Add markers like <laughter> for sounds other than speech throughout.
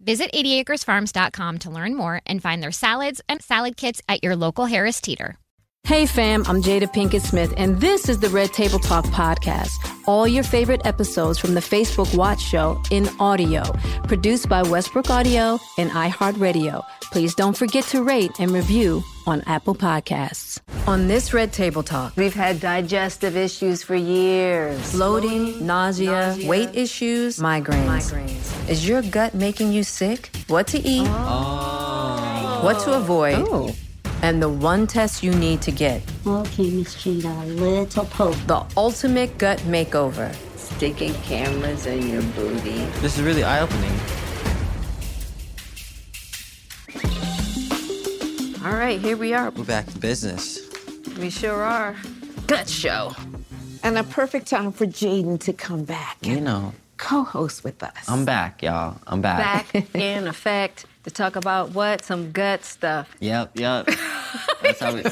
Visit 80acresfarms.com to learn more and find their salads and salad kits at your local Harris Teeter. Hey fam, I'm Jada Pinkett Smith, and this is the Red Table Talk podcast. All your favorite episodes from the Facebook Watch Show in audio, produced by Westbrook Audio and iHeartRadio. Please don't forget to rate and review on Apple Podcasts. On this Red Table Talk, we've had digestive issues for years bloating, nausea, nausea weight issues, migraines. migraines. Is your gut making you sick? What to eat? Oh. What to avoid? Oh and the one test you need to get. Okay, Miss Jada, a little poke. The ultimate gut makeover. Sticking cameras in your booty. This is really eye opening. All right, here we are. We're back to business. We sure are. Gut show. And a perfect time for Jaden to come back. You know. Co host with us. I'm back, y'all. I'm back. Back <laughs> in effect to talk about what? Some gut stuff. Yep, yep. <laughs> That's how we.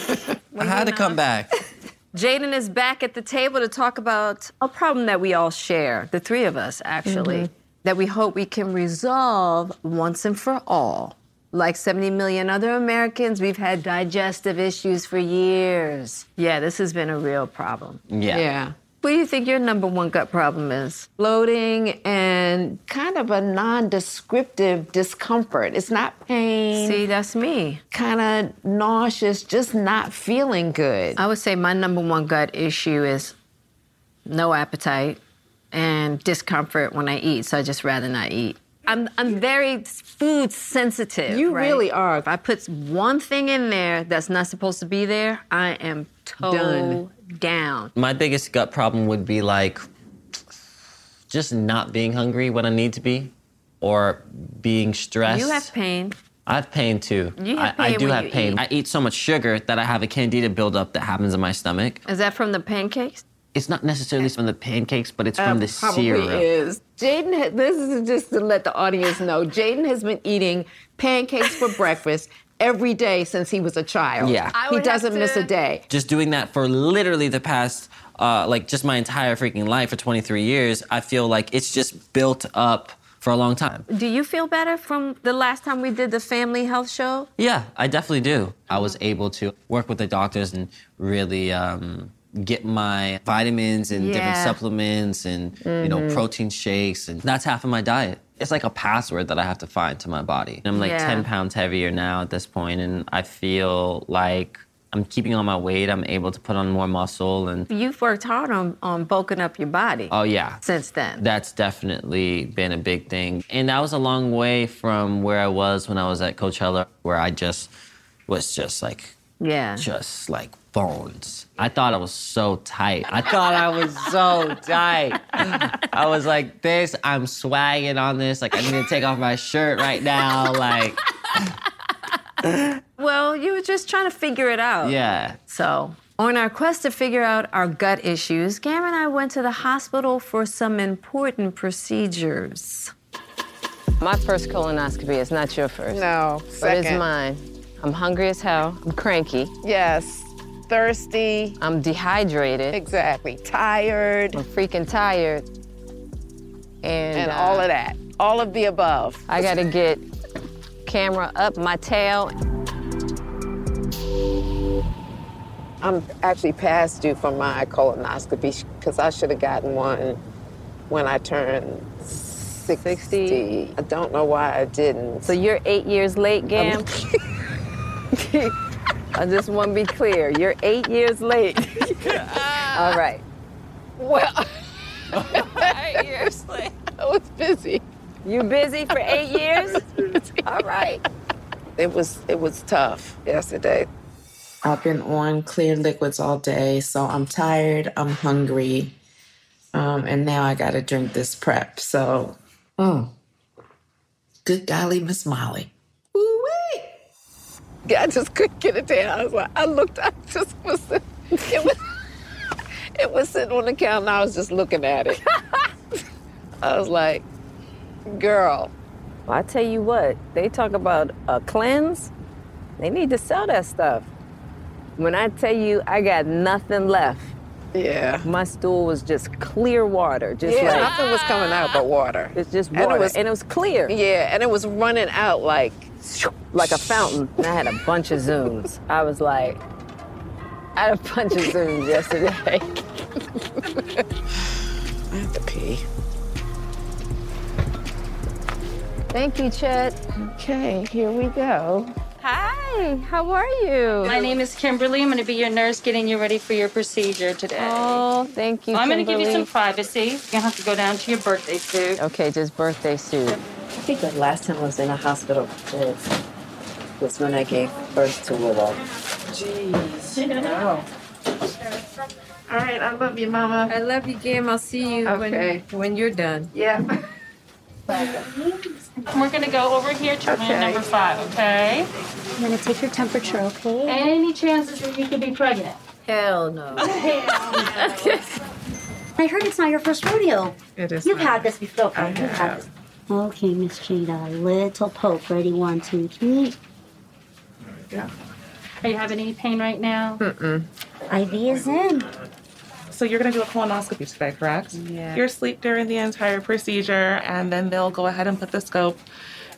I had to come back. <laughs> Jaden is back at the table to talk about a problem that we all share, the three of us actually, mm-hmm. that we hope we can resolve once and for all. Like 70 million other Americans, we've had digestive issues for years. Yeah, this has been a real problem. Yeah. Yeah. What do you think your number one gut problem is? Bloating and kind of a non-descriptive discomfort. It's not pain. See, that's me. Kind of nauseous, just not feeling good. I would say my number one gut issue is no appetite and discomfort when I eat, so I just rather not eat. I'm I'm very food sensitive. You right? really are. If I put one thing in there that's not supposed to be there, I am toe Done. down. My biggest gut problem would be like just not being hungry when I need to be, or being stressed. You have pain. I have pain too. You have I, pain I do when have you pain. eat. I eat so much sugar that I have a candida buildup that happens in my stomach. Is that from the pancakes? It's not necessarily from the pancakes, but it's from Uh, the probably syrup. is. Jaden, this is just to let the audience know. Jaden has been eating pancakes for breakfast every day since he was a child. Yeah. I he doesn't miss a day. Just doing that for literally the past, uh, like just my entire freaking life for 23 years, I feel like it's just built up for a long time. Do you feel better from the last time we did the family health show? Yeah, I definitely do. I was able to work with the doctors and really um, get my vitamins and different supplements and you know mm-hmm. protein shakes and that's half of my diet. It's like a password that I have to find to my body. I'm like Yeah. 10 pounds heavier now at this point and I feel like I'm keeping on my weight. I'm able to put on more muscle and You've worked hard on, on bulking up your body oh yeah. since then. That's definitely been a big thing. And that was a long way from where I was when I was at Coachella, where I just was just like, Yeah. just like bones. I thought I was so tight. I thought I was so tight. <laughs> I was like, this, I'm swagging on this. Like, I need to take off my shirt right now. Like, Well, you were just trying to figure it out. yeah. So, on our quest to figure out our gut issues, Gam and I went to the hospital for some important procedures. My first colonoscopy is not your first. No, second. But it's mine. I'm hungry as hell. I'm cranky. Yes. Thirsty. I'm dehydrated. Exactly. Tired. I'm freaking tired. And, And uh, all of that. All of the above. I gotta get camera up my tail. I'm actually past due for my colonoscopy because I should have gotten one when I turned 60. I don't know why I didn't. So you're eight years late, Gam? <laughs> I just want to be clear. You're eight years late. <laughs> all right. Well, <laughs> Eight <laughs> years late. I was busy. You busy for eight years? All right. It was it was tough yesterday. I've been on clear liquids all day, so I'm tired, I'm hungry, um, and now I gotta drink this prep. So, oh, good golly, Miss Molly. I just couldn't get it down. I was like, I looked, I just was, it was, it was sitting on the counter. and I was just looking at it. I was like, girl. Well, I tell you what, they talk about a cleanse. They need to sell that stuff. When I tell you I got nothing left. Yeah. My stool was just clear water. Just yeah, like nothing was coming out but water. It's just And it water. was- and it was clear. Yeah, and it was running out like like a fountain. And I had a bunch of zooms. I was like, I had a bunch of zooms yesterday. <laughs> I have to pee. Thank you, Chet. Okay, here we go. Hi, how are you? My name is Kimberly. I'm going to be your nurse getting you ready for your procedure today. Oh, thank you. I'm going to give you some privacy. You're going to have to go down to your birthday suit. Okay, just birthday suit. I think the last time I was in a hospital was, was when I gave birth to Willow. Jeez. <laughs> Wow. All right, I love you, Mama. I love you, Gam. I'll see you Okay. when, when you're done. Yeah. <laughs> We're going to go over here to room number five, okay? I'm gonna take your temperature, okay? Any chances that you could be pregnant? Hell no. <laughs> I heard it's not your first rodeo. It is. You've not. had this before. Okay, you've had this. Okay, Miss Jada, a little poke. Ready? One, two, three. Yeah. Are you having any pain right now? Mm-mm. IV is in. So you're going to do a colonoscopy today, correct? Yeah. You're asleep during the entire procedure, and then they'll go ahead and put the scope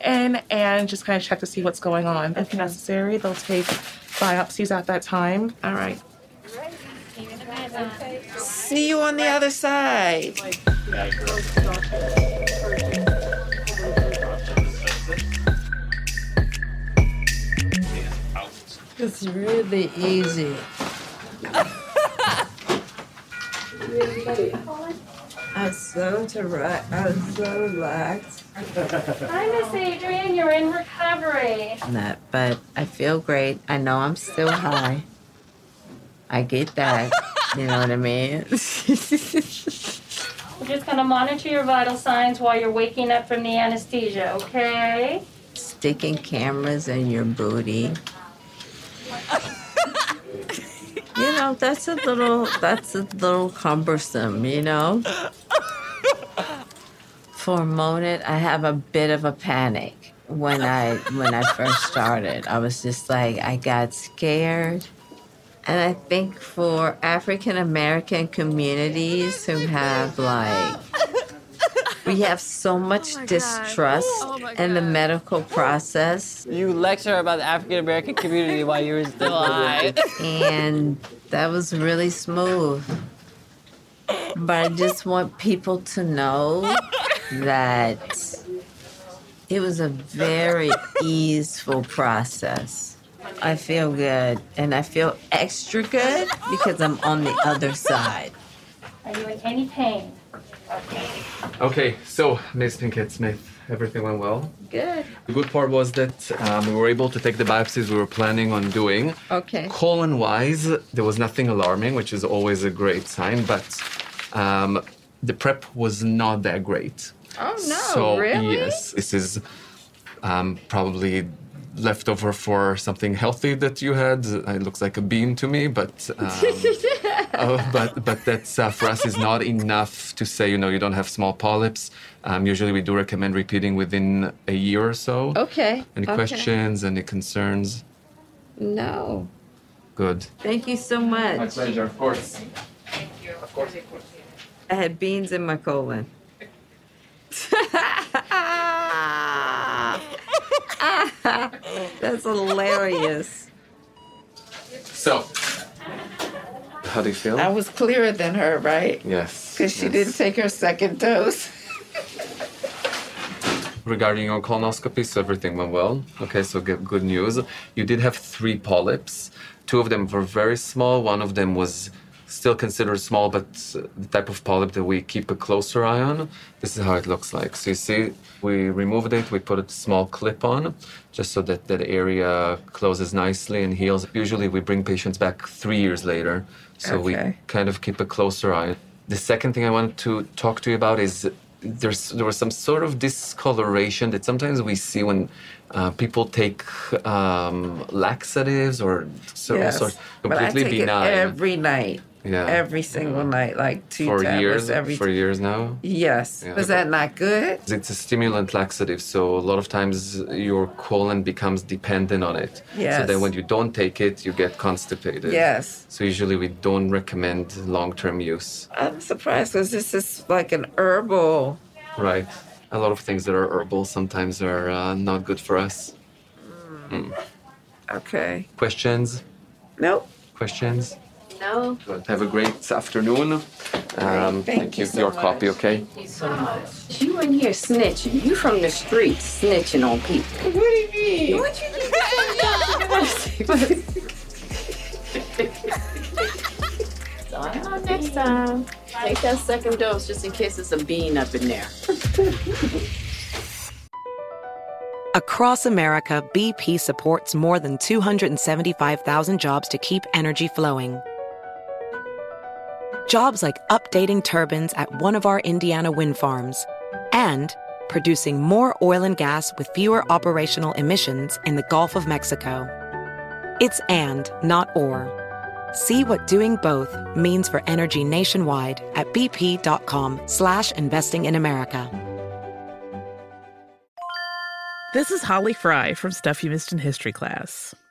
in and just kind of check to see what's going on. If necessary, they'll take biopsies at that time. All right. See you on the other side. It's really easy. I'm so to I'm so relaxed. Hi, Miss Adrian. You're in recovery. Not, but I feel great. I know I'm still high. I get that. You know what I mean? <laughs> We're just going to monitor your vital signs while you're waking up from the anesthesia, okay? Sticking cameras in your booty. You know, that's a little that's a little cumbersome, you know? For a moment I have a bit of a panic when I when I first started. I was just like I got scared. And I think for African American communities who have like we have so <laughs> much distrust in the medical process. You lecture about the African American community while you were <laughs> still high. and that was really smooth. But I just want people to know that it was a very easeful process. I feel good. And I feel extra good because I'm on the other side. Are you in any pain? Okay, so Miss Pinkett Smith, everything went well. Good. The good part was that um, we were able to take the biopsies we were planning on doing. Okay. Colon wise, there was nothing alarming, which is always a great sign, but um, the prep was not that great. Oh no, so, really? yes, this is um, probably leftover for something healthy that you had. It looks like a bean to me, but. <laughs> Uh, but but that's uh, for us is not enough to say you know you don't have small polyps. Um, usually we do recommend repeating within a year or so. Okay. Any okay. questions? Any concerns? No. Good. Thank you so much. My pleasure. Of course. Thank you. Of course. I had beans in my colon. <laughs> <laughs> That's hilarious. So, how do you feel? I was clearer than her, right? Yes. Because she yes. didn't take her second dose. <laughs> Regarding your colonoscopy, so everything went well. Okay, so good, good news. You did have three polyps. Two of them were very small. One of them was still considered small, but the type of polyp that we keep a closer eye on. This is how it looks like. So you see, we removed it. We put a small clip on, just so that that area closes nicely and heals. Usually, we bring patients back three years later, so we kind of keep a closer eye. The second thing I wanted to talk to you about is there's there was some sort of discoloration that sometimes we see when uh, people take um, laxatives or so, yes. sort but I completely take benign. it every night. Yeah. Every single night, like two for tablets years, every for years now. Yes. Yeah. Was that not good? It's a stimulant laxative, so a lot of times your colon becomes dependent on it. Yes. So then when you don't take it, you get constipated. Yes. So usually we don't recommend long-term use. I'm surprised because this is like an herbal. Right. A lot of things that are herbal sometimes are uh, not good for us. Mm. Okay. Questions? Nope. Questions? No. Good. Have a great afternoon. Um, Thank thank you you. so Your much. copy, okay? Thank you so much. You in here snitching. You from the streets snitching on people. What do you mean? What you mean? <laughs> Next time, take that second dose just in case there's a bean up in there. <laughs> Across America, BP supports more than 275,000 jobs to keep energy flowing. Jobs like updating turbines at one of our Indiana wind farms and producing more oil and gas with fewer operational emissions in the Gulf of Mexico. It's and, not or. See what doing both means for energy nationwide at bp.com slash investing in America. This is Holly Fry from Stuff You Missed in History class.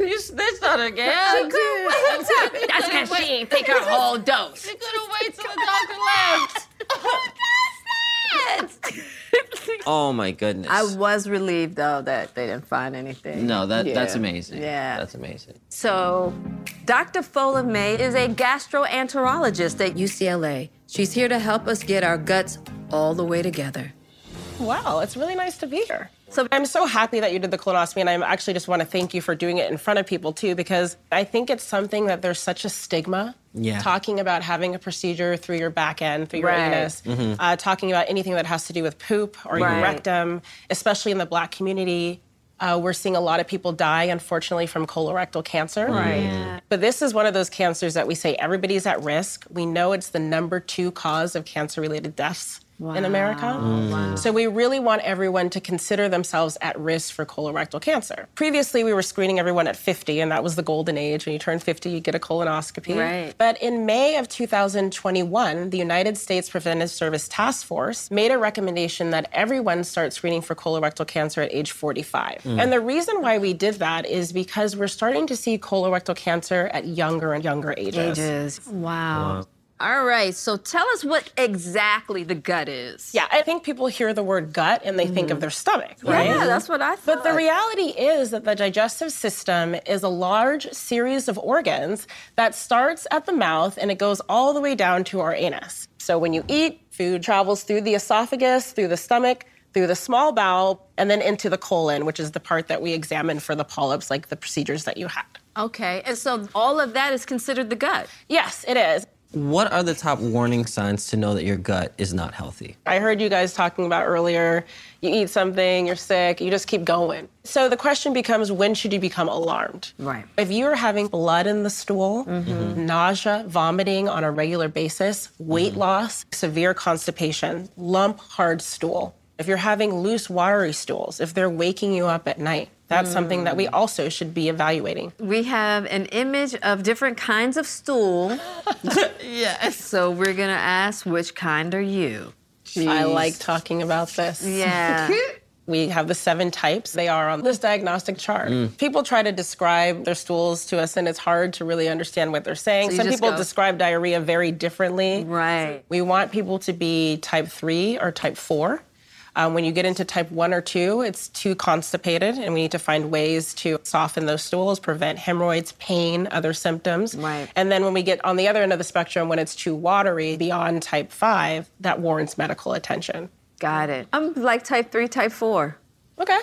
You snitched on her again. That's because she ain't take her whole dose. She couldn't wait till the doctor left. <laughs> Oh, oh my goodness. I was relieved though that they didn't find anything. no, that that's amazing. Yeah. That's amazing. So, Dr. Fola May is a gastroenterologist at UCLA. She's here to help us get our guts all the way together. Wow, it's really nice to be here. So I'm so happy that you did the colonoscopy, and I actually just want to thank you for doing it in front of people too, because I think it's something that there's such a stigma. Yeah. Talking about having a procedure through your back end, through your Right. anus, Mhm. uh, talking about anything that has to do with poop or your rectum, especially in the black community. Uh, we're seeing a lot of people die, unfortunately, from colorectal cancer. Right. Yeah. But this is one of those cancers that we say everybody's at risk. We know it's the number two cause of cancer related deaths in America. Wow. So we really want everyone to consider themselves at risk for colorectal cancer. Previously, we were screening everyone at 50, and that was the golden age. When you turn 50, you get a colonoscopy. Right. But in May of 2021, the United States Preventive Service Task Force made a recommendation that everyone start screening for colorectal cancer at age 45. Mm. And the reason why we did that is because we're starting to see colorectal cancer at younger and younger ages. Ages. Wow. All right, so tell us what exactly the gut is. Yeah, I think people hear the word gut and they think of mm-hmm. their stomach, right? Yeah, that's what I thought. But the reality is that the digestive system is a large series of organs that starts at the mouth and it goes all the way down to our anus. So when you eat, food travels through the esophagus, through the stomach, through the small bowel, and then into the colon, which is the part that we examine for the polyps, like the procedures that you had. Okay, and so all of that is considered the gut. Yes, it is. What are the top warning signs to know that your gut is not healthy? I heard you guys talking about earlier. You eat something, you're sick, you just keep going. So the question becomes when should you become alarmed? Right. If you're having blood in the stool, mm-hmm. nausea, vomiting on a regular basis, weight mm-hmm. loss, severe constipation, lump hard stool, if you're having loose, watery stools, if they're waking you up at night, that's something that we also should be evaluating. We have an image of different kinds of stool. <laughs> yes. So we're gonna ask which kind are you? I like talking about this. Yeah. <laughs> We have the seven types. They are on this diagnostic chart. Mm. People try to describe their stools to us, and it's hard to really understand what they're saying. So Some people go- describe diarrhea very differently. Right. We want people to be type three or type four. Um, when you get into type one or two, it's too constipated, and we need to find ways to soften those stools, prevent hemorrhoids, pain, other symptoms. Right. And then when we get on the other end of the spectrum, when it's too watery, beyond type five, that warrants medical attention. Got it. I'm like type three, type four. Okay.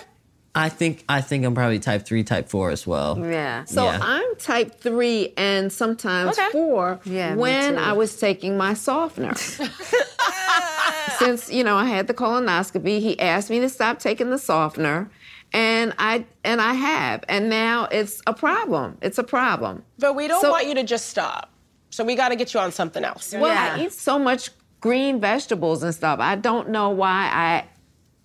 I think I think I'm probably type three, type four as well. Yeah. So Yeah. I'm type three and sometimes Okay. four Yeah, when. I was taking my softener. <laughs> <laughs> Since, you know, I had the colonoscopy, he asked me to stop taking the softener. And I and I have. And now it's a problem. It's a problem. But we don't So- want you to just stop. So we got to get you on something else. Well, I eat so much green vegetables and stuff. I don't know why I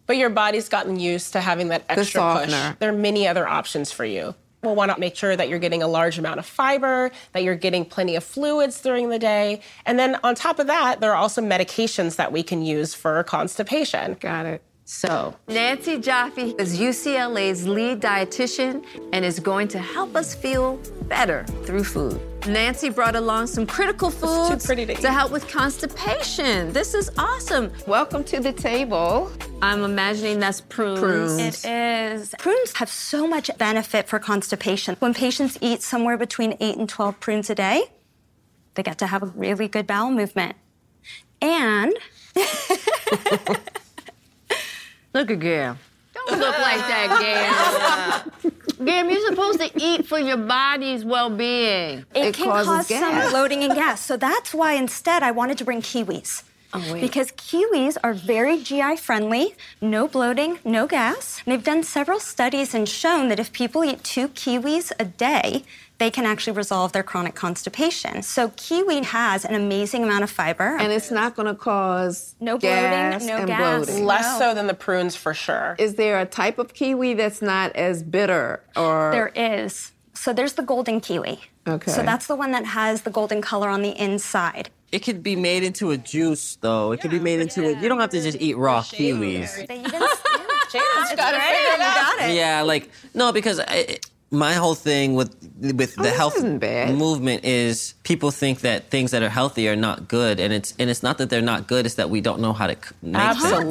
But your body's gotten used to having that The extra push. There are many other options for you. We'll want to make sure that you're getting a large amount of fiber, that you're getting plenty of fluids during the day. And then on top of that, there are also medications that we can use for constipation. got it. So, Nancee Jaffe is UCLA's lead dietitian and is going to help us feel better through food. Nancee brought along some critical foods pretty to eat. help with constipation. This is awesome. Welcome to the table. I'm imagining that's prunes. Prunes. It is. Prunes have so much benefit for constipation. When patients eat somewhere between 8 and 12 prunes a day, they get to have a really good bowel movement. And <laughs> <laughs> Look at Gail. Don't look like that, Gail. <laughs> Gail, you're supposed to eat for your body's well-being. it, can causes cause gas. some bloating and gas. So that's why instead I wanted to bring kiwis. Oh, because kiwis are very GI friendly, no bloating, no gas. They've done several studies and shown that if people eat two kiwis a day, they can actually resolve their chronic constipation. So kiwi has an amazing amount of fiber. And it's not going to cause no gas bloating, no and gas. bloating. Less so than the prunes for sure. Is there a type of kiwi that's not as bitter or There is. So there's the golden kiwi. Okay. So that's the one that has the golden color on the inside. It could be made into a juice, though. It could be made into a. You don't have to just eat raw kiwis. They even Jada's got it figured got it. Yeah, like no, because I, my whole thing with with the health movement is people think that things that are healthy are not good, and it's and it's not that they're not good; it's that we don't know how to c- make them.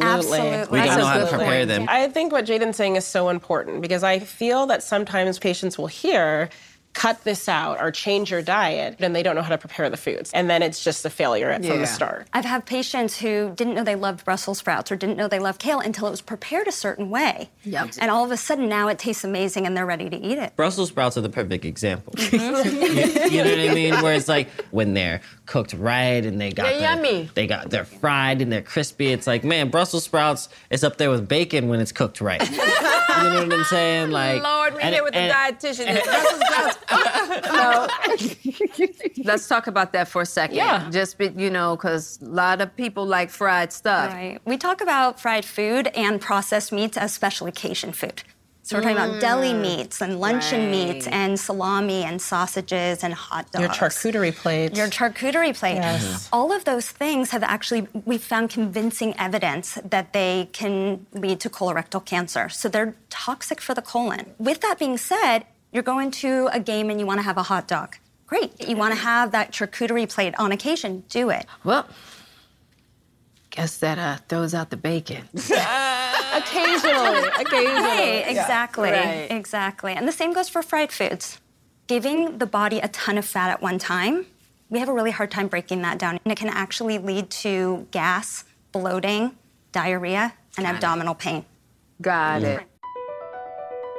Absolutely. We don't know how to That's a good prepare point. them. I think what Jaden's saying is so important because I feel that sometimes patients will hear, cut this out or change your diet, and they don't know how to prepare the foods. And then it's just a failure from Yeah. the start. I've had patients who didn't know they loved Brussels sprouts or didn't know they loved kale until it was prepared a certain way. Yep. And all of a sudden now it tastes amazing and they're ready to eat it. Brussels sprouts are the perfect example. <laughs> Mhm. you know what I mean? Where it's like when they're cooked right and they got They're the- yummy. They got they're fried and they're crispy. It's like man, Brussels sprouts is up there with bacon when it's cooked right. <laughs> you know what I'm saying? Like Lord, me and- here with the and- dietitian. Brussels sprouts. Let's talk about that for a second. Yeah. Just be, you know, because a lot of people like fried stuff. Right. We talk about fried food and processed meats as special occasion food. So we're talking about deli meats and luncheon meats and salami and sausages and hot dogs. Your charcuterie plate. Your charcuterie plate. Yes. Mhm. All of those things have actually, we found convincing evidence that they can lead to colorectal cancer. So they're toxic for the colon. With that being said, you're going to a game and you want to have a hot dog. Great. You want to have that charcuterie plate on occasion, do it. Well, guess that uh, throws out the bacon. <laughs> <laughs> Occasionally, occasionally. Right, Yeah. exactly, Right. exactly. And the same goes for fried foods. Giving the body a ton of fat at one time, we have a really hard time breaking that down. And it can actually lead to gas, bloating, diarrhea, and abdominal pain. Got it.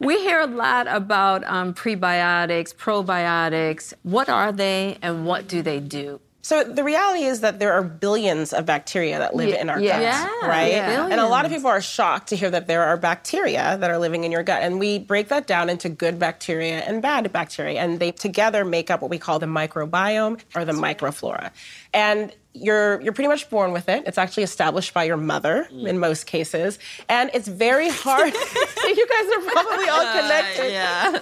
We hear a lot about um, prebiotics, probiotics. What are they and what do they do? So the reality is that there are billions of bacteria that live in our yes. gut, Yeah, right? yeah. And a lot of people are shocked to hear that there are bacteria that are living in your gut, and we break that down into good bacteria and bad bacteria, and they together make up what we call the microbiome or the microflora. And you're you're pretty much born with it. It's actually established by your mother mm. in most cases, and it's very hard. <laughs> <laughs> you guys are probably all uh, connected. yeah.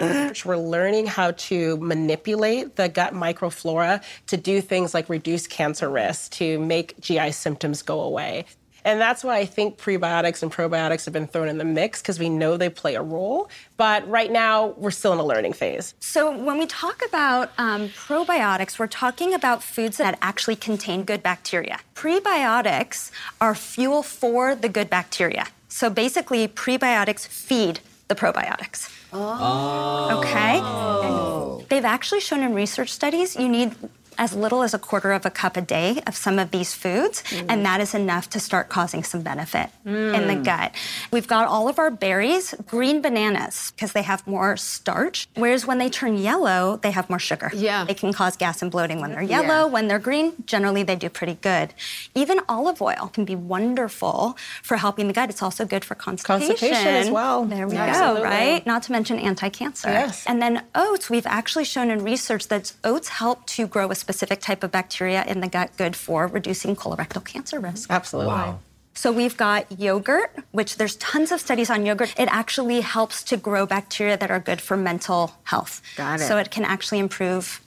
<laughs> We're learning how to manipulate the gut microflora to do things like reduce cancer risk, to make GI symptoms go away. And that's why I think prebiotics and probiotics have been thrown in the mix because we know they play a role. But right now, we're still in a learning phase. So, when we talk about um, probiotics, we're talking about foods that actually contain good bacteria. Prebiotics are fuel for the good bacteria. So, basically, prebiotics feed the probiotics. Oh. Okay? And they've actually shown in research studies you need as little as a quarter of a cup a day of some of these foods, and that is enough to start causing some benefit in the Mm. gut. We've got all of our berries, green bananas, because they have more starch, whereas when they turn yellow, they have more sugar. Yeah. They can cause gas and bloating when they're yellow. Yeah. When they're green, generally they do pretty good. Even olive oil can be wonderful for helping the gut. It's also good for constipation. Constipation as well. There we Absolutely. go, right? Not to mention anti-cancer. Yes. And then oats, we've actually shown in research that oats help to grow a specific type of bacteria in the gut, good for reducing colorectal cancer risk. Absolutely. Wow. So we've got yogurt, which there's tons of studies on yogurt. It actually helps to grow bacteria that are good for mental health. Got it. So it can actually improve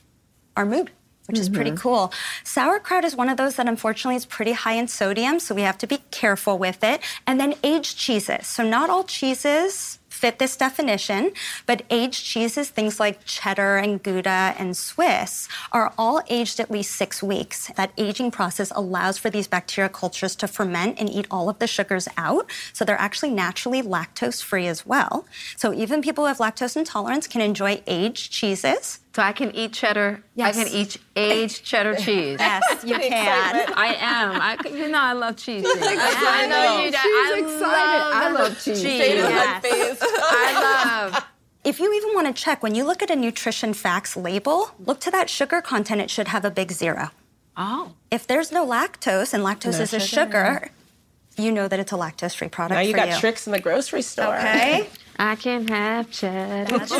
our mood. Which is pretty mm-hmm. cool. Sauerkraut is one of those that unfortunately is pretty high in sodium, so we have to be careful with it. And then aged cheeses. So, not all cheeses fit this definition, but aged cheeses, things like cheddar and Gouda and Swiss, are all aged at least six weeks. That aging process allows for these bacteria cultures to ferment and eat all of the sugars out. So they're actually naturally lactose free as well. So even people who have lactose intolerance can enjoy aged cheeses. So I can eat cheddar. Yes. I can eat aged cheddar <laughs> cheese. Yes, you can. I am. I, you know, I love cheese. excited. I know you do. I She's excited. love, I love cheese. Yes. I love. If you even want to check, when you look at a nutrition facts label, look to that sugar content, it should have a big zero. Oh. If there's no lactose, and lactose No is a sugar. sugar, you know that it's a lactose free product. Now you for got you. tricks in the grocery store. Okay. <laughs> I can have cheddar. That's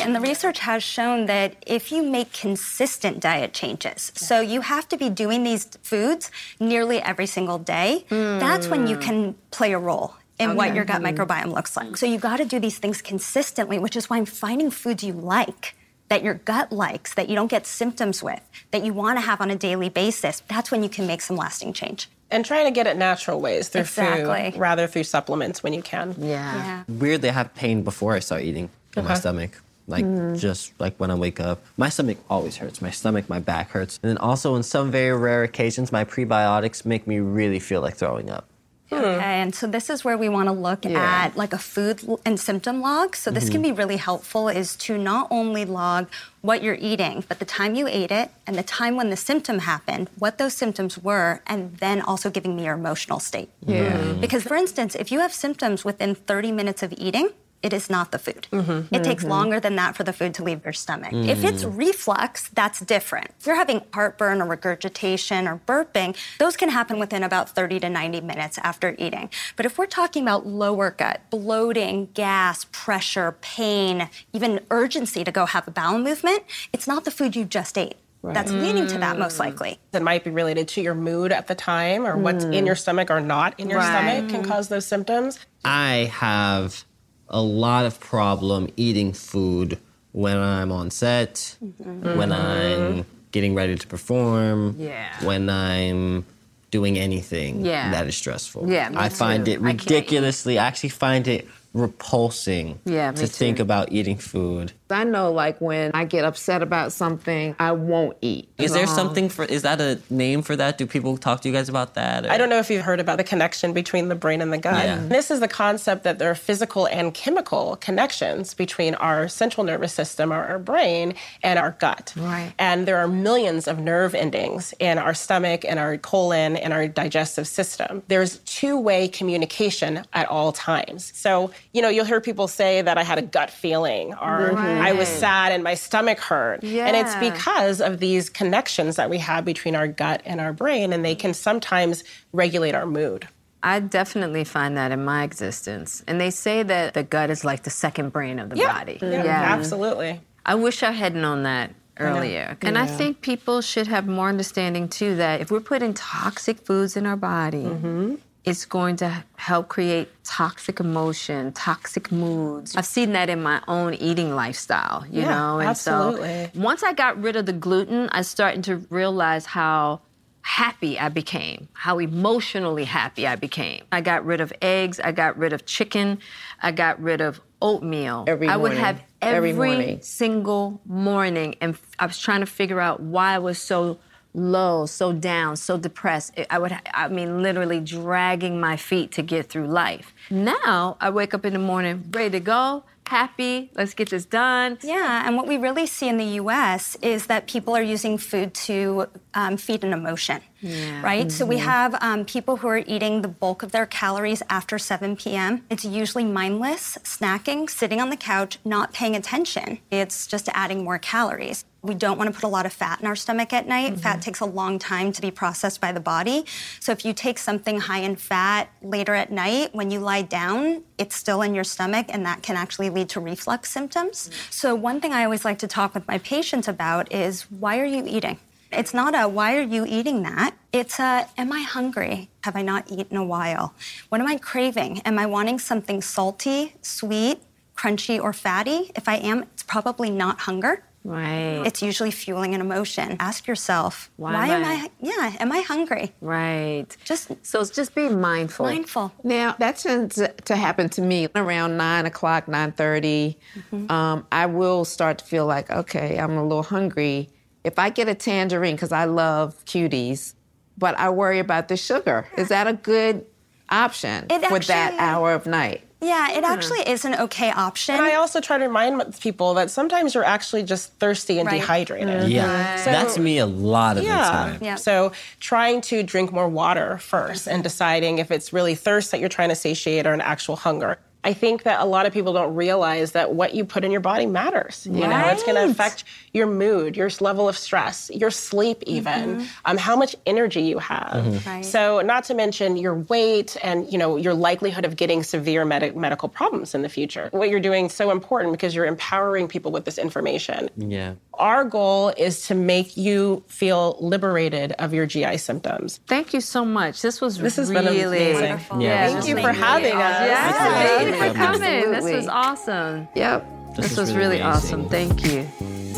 And the research has shown that if you make consistent diet changes, so you have to be doing these foods nearly every single day, hmm. that's when you can play a role in what your gut microbiome looks like. So you've got to do these things consistently, which is why I'm finding foods you like. That your gut likes, that you don't get symptoms with, that you want to have on a daily basis, that's when you can make some lasting change. And trying to get it natural ways through Exactly. food rather through supplements when you can. Yeah. Weirdly, I have pain before I start eating in my stomach. Like Mm. just like when I wake up, my stomach always hurts. My stomach, my back hurts, and then also on some very rare occasions, my prebiotics make me really feel like throwing up. Okay, and so this is where we want to look Yeah. at like a food and symptom log. So this can Mhm. be really helpful is to not only log what you're eating, but the time you ate it and the time when the symptom happened, what those symptoms were, and then also giving me your emotional state. Yeah. Because for instance, if you have symptoms within 30 minutes of eating, it is not the food. It takes Mhm. longer than that for the food to leave your stomach. If it's Mm. reflux, that's different. If you're having heartburn or regurgitation or burping, those can happen within about 30 to 90 minutes after eating. But if we're talking about lower gut, bloating, gas, pressure, pain, even urgency to go have a bowel movement, it's not the food you just ate. That's leading to that most likely. It might be related to your mood at the time or what's in Mm. your stomach or not in your Right. stomach can cause those symptoms. I have a lot of problem eating food when I'm on set, when I'm getting ready to perform, Yeah. when I'm doing anything Yeah. that is stressful. Yeah, I find too. it I ridiculously. I actually find it repulsing Yeah, to think about eating food. I know, like when I get upset about something, I won't eat. Is there Um, something for? Is that a name for that? Do people talk to you guys about that? or- I don't know if you've heard about the connection between the brain and the gut. Yeah. This is the concept that there are physical and chemical connections between our central nervous system, or our brain, and our gut. Right. And there are millions of nerve endings in our stomach and our colon and our digestive system. There's two way communication at all times. So you know, you'll hear people say that I had a gut feeling or I was sad and my stomach hurt. And it's because of these connections that we have between our gut and our brain, and they can sometimes regulate our mood. I definitely find that in my existence. And they say that the gut is like the second brain of the Yeah. body. Yeah, absolutely. I wish I had known that I earlier. And I think people should have more understanding too that if we're putting toxic foods in our body, Mm-hmm. It's going to help create toxic emotion, toxic moods. I've seen that in my own eating lifestyle, you Yeah, know? And absolutely. so once I got rid of the gluten, I started to realize how happy I became, how emotionally happy I became. I got rid of eggs, I got rid of chicken, I got rid of oatmeal. Every I would morning. have Every every, morning. single morning, and I was trying to figure out why I was so low, so down, so depressed. I would, I mean, literally dragging my feet to get through life. Now I wake up in the morning ready to go, happy. Let's get this done. Yeah, and what we really see in the US is that people are using food to um, feed an emotion. Yeah. Right? So we Mhm. have um, people who are eating the bulk of their calories after 7 p.m. It's usually mindless, snacking, sitting on the couch, not paying attention. It's just adding more calories. We don't want to put a lot of fat in our stomach at night. Fat takes a long time to be processed by the body. So if you take something high in fat later at night, when you lie down, it's still in your stomach, and that can actually lead to reflux symptoms. So one thing I always like to talk with my patients about is why are you eating? It's not a why are you eating that? It's a am I hungry? Have I not eaten a while? What am I craving? Am I wanting something salty, sweet, crunchy, or fatty? If I am, it's probably not hunger. Right. It's usually fueling an emotion. Ask yourself, Why why, am am I- I, yeah, am I hungry? Right. Just so it's just being mindful. Mindful. Now that tends to happen to me around nine o'clock, nine Mm-hmm. Um, I will start to feel like, okay, I'm a little hungry. If I get a tangerine, because I love cuties, but I worry about the sugar. Is that a good option It for that hour of night? Yeah, it hmm. actually is an okay option. And I also try to remind people that sometimes you're actually just thirsty and Right. dehydrated. Mm-hmm. Yeah, So- that's me a lot of yeah. the time. Yeah. So trying to drink more water first and deciding if it's really thirst that you're trying to satiate or an actual hunger. I think that a lot of people don't realize that what you put in your body matters. You know, it's going to affect your mood, your level of stress, your sleep, even, um, how much energy you have. Mhm. Right. So, not to mention your weight and you know your likelihood of getting severe medi- medical problems in the future. What you're doing is so important because you're empowering people with this information. Yeah. Our goal is to make you feel liberated of your GI symptoms. Thank you so much. This was This has really been amazing. Wonderful. Yeah, Thank you for having us. Yeah, thank you for Absolutely. coming. This was awesome. Yep. This This, was was really really awesome. Thank you.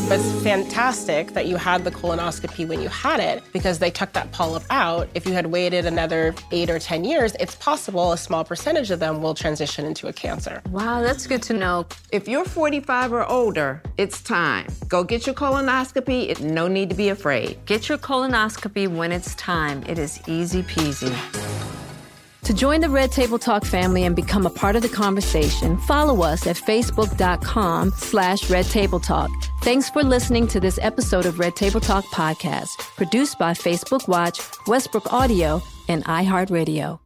But it's fantastic that you had the colonoscopy when you had it because they took that polyp out. If you had waited another eight or 10 years, it's possible a small percentage of them will transition into a cancer. Wow, that's good to know. If you're 45 or older, it's time. Go get your colonoscopy. It- No need to be afraid. Get your colonoscopy when it's time. It is easy peasy. To join the Red Table Talk family and become a part of the conversation, follow us at facebook.com slash Red Table Talk. Thanks for listening to this episode of Red Table Talk podcast, produced by Facebook Watch, Westbrook Audio, and iHeartRadio.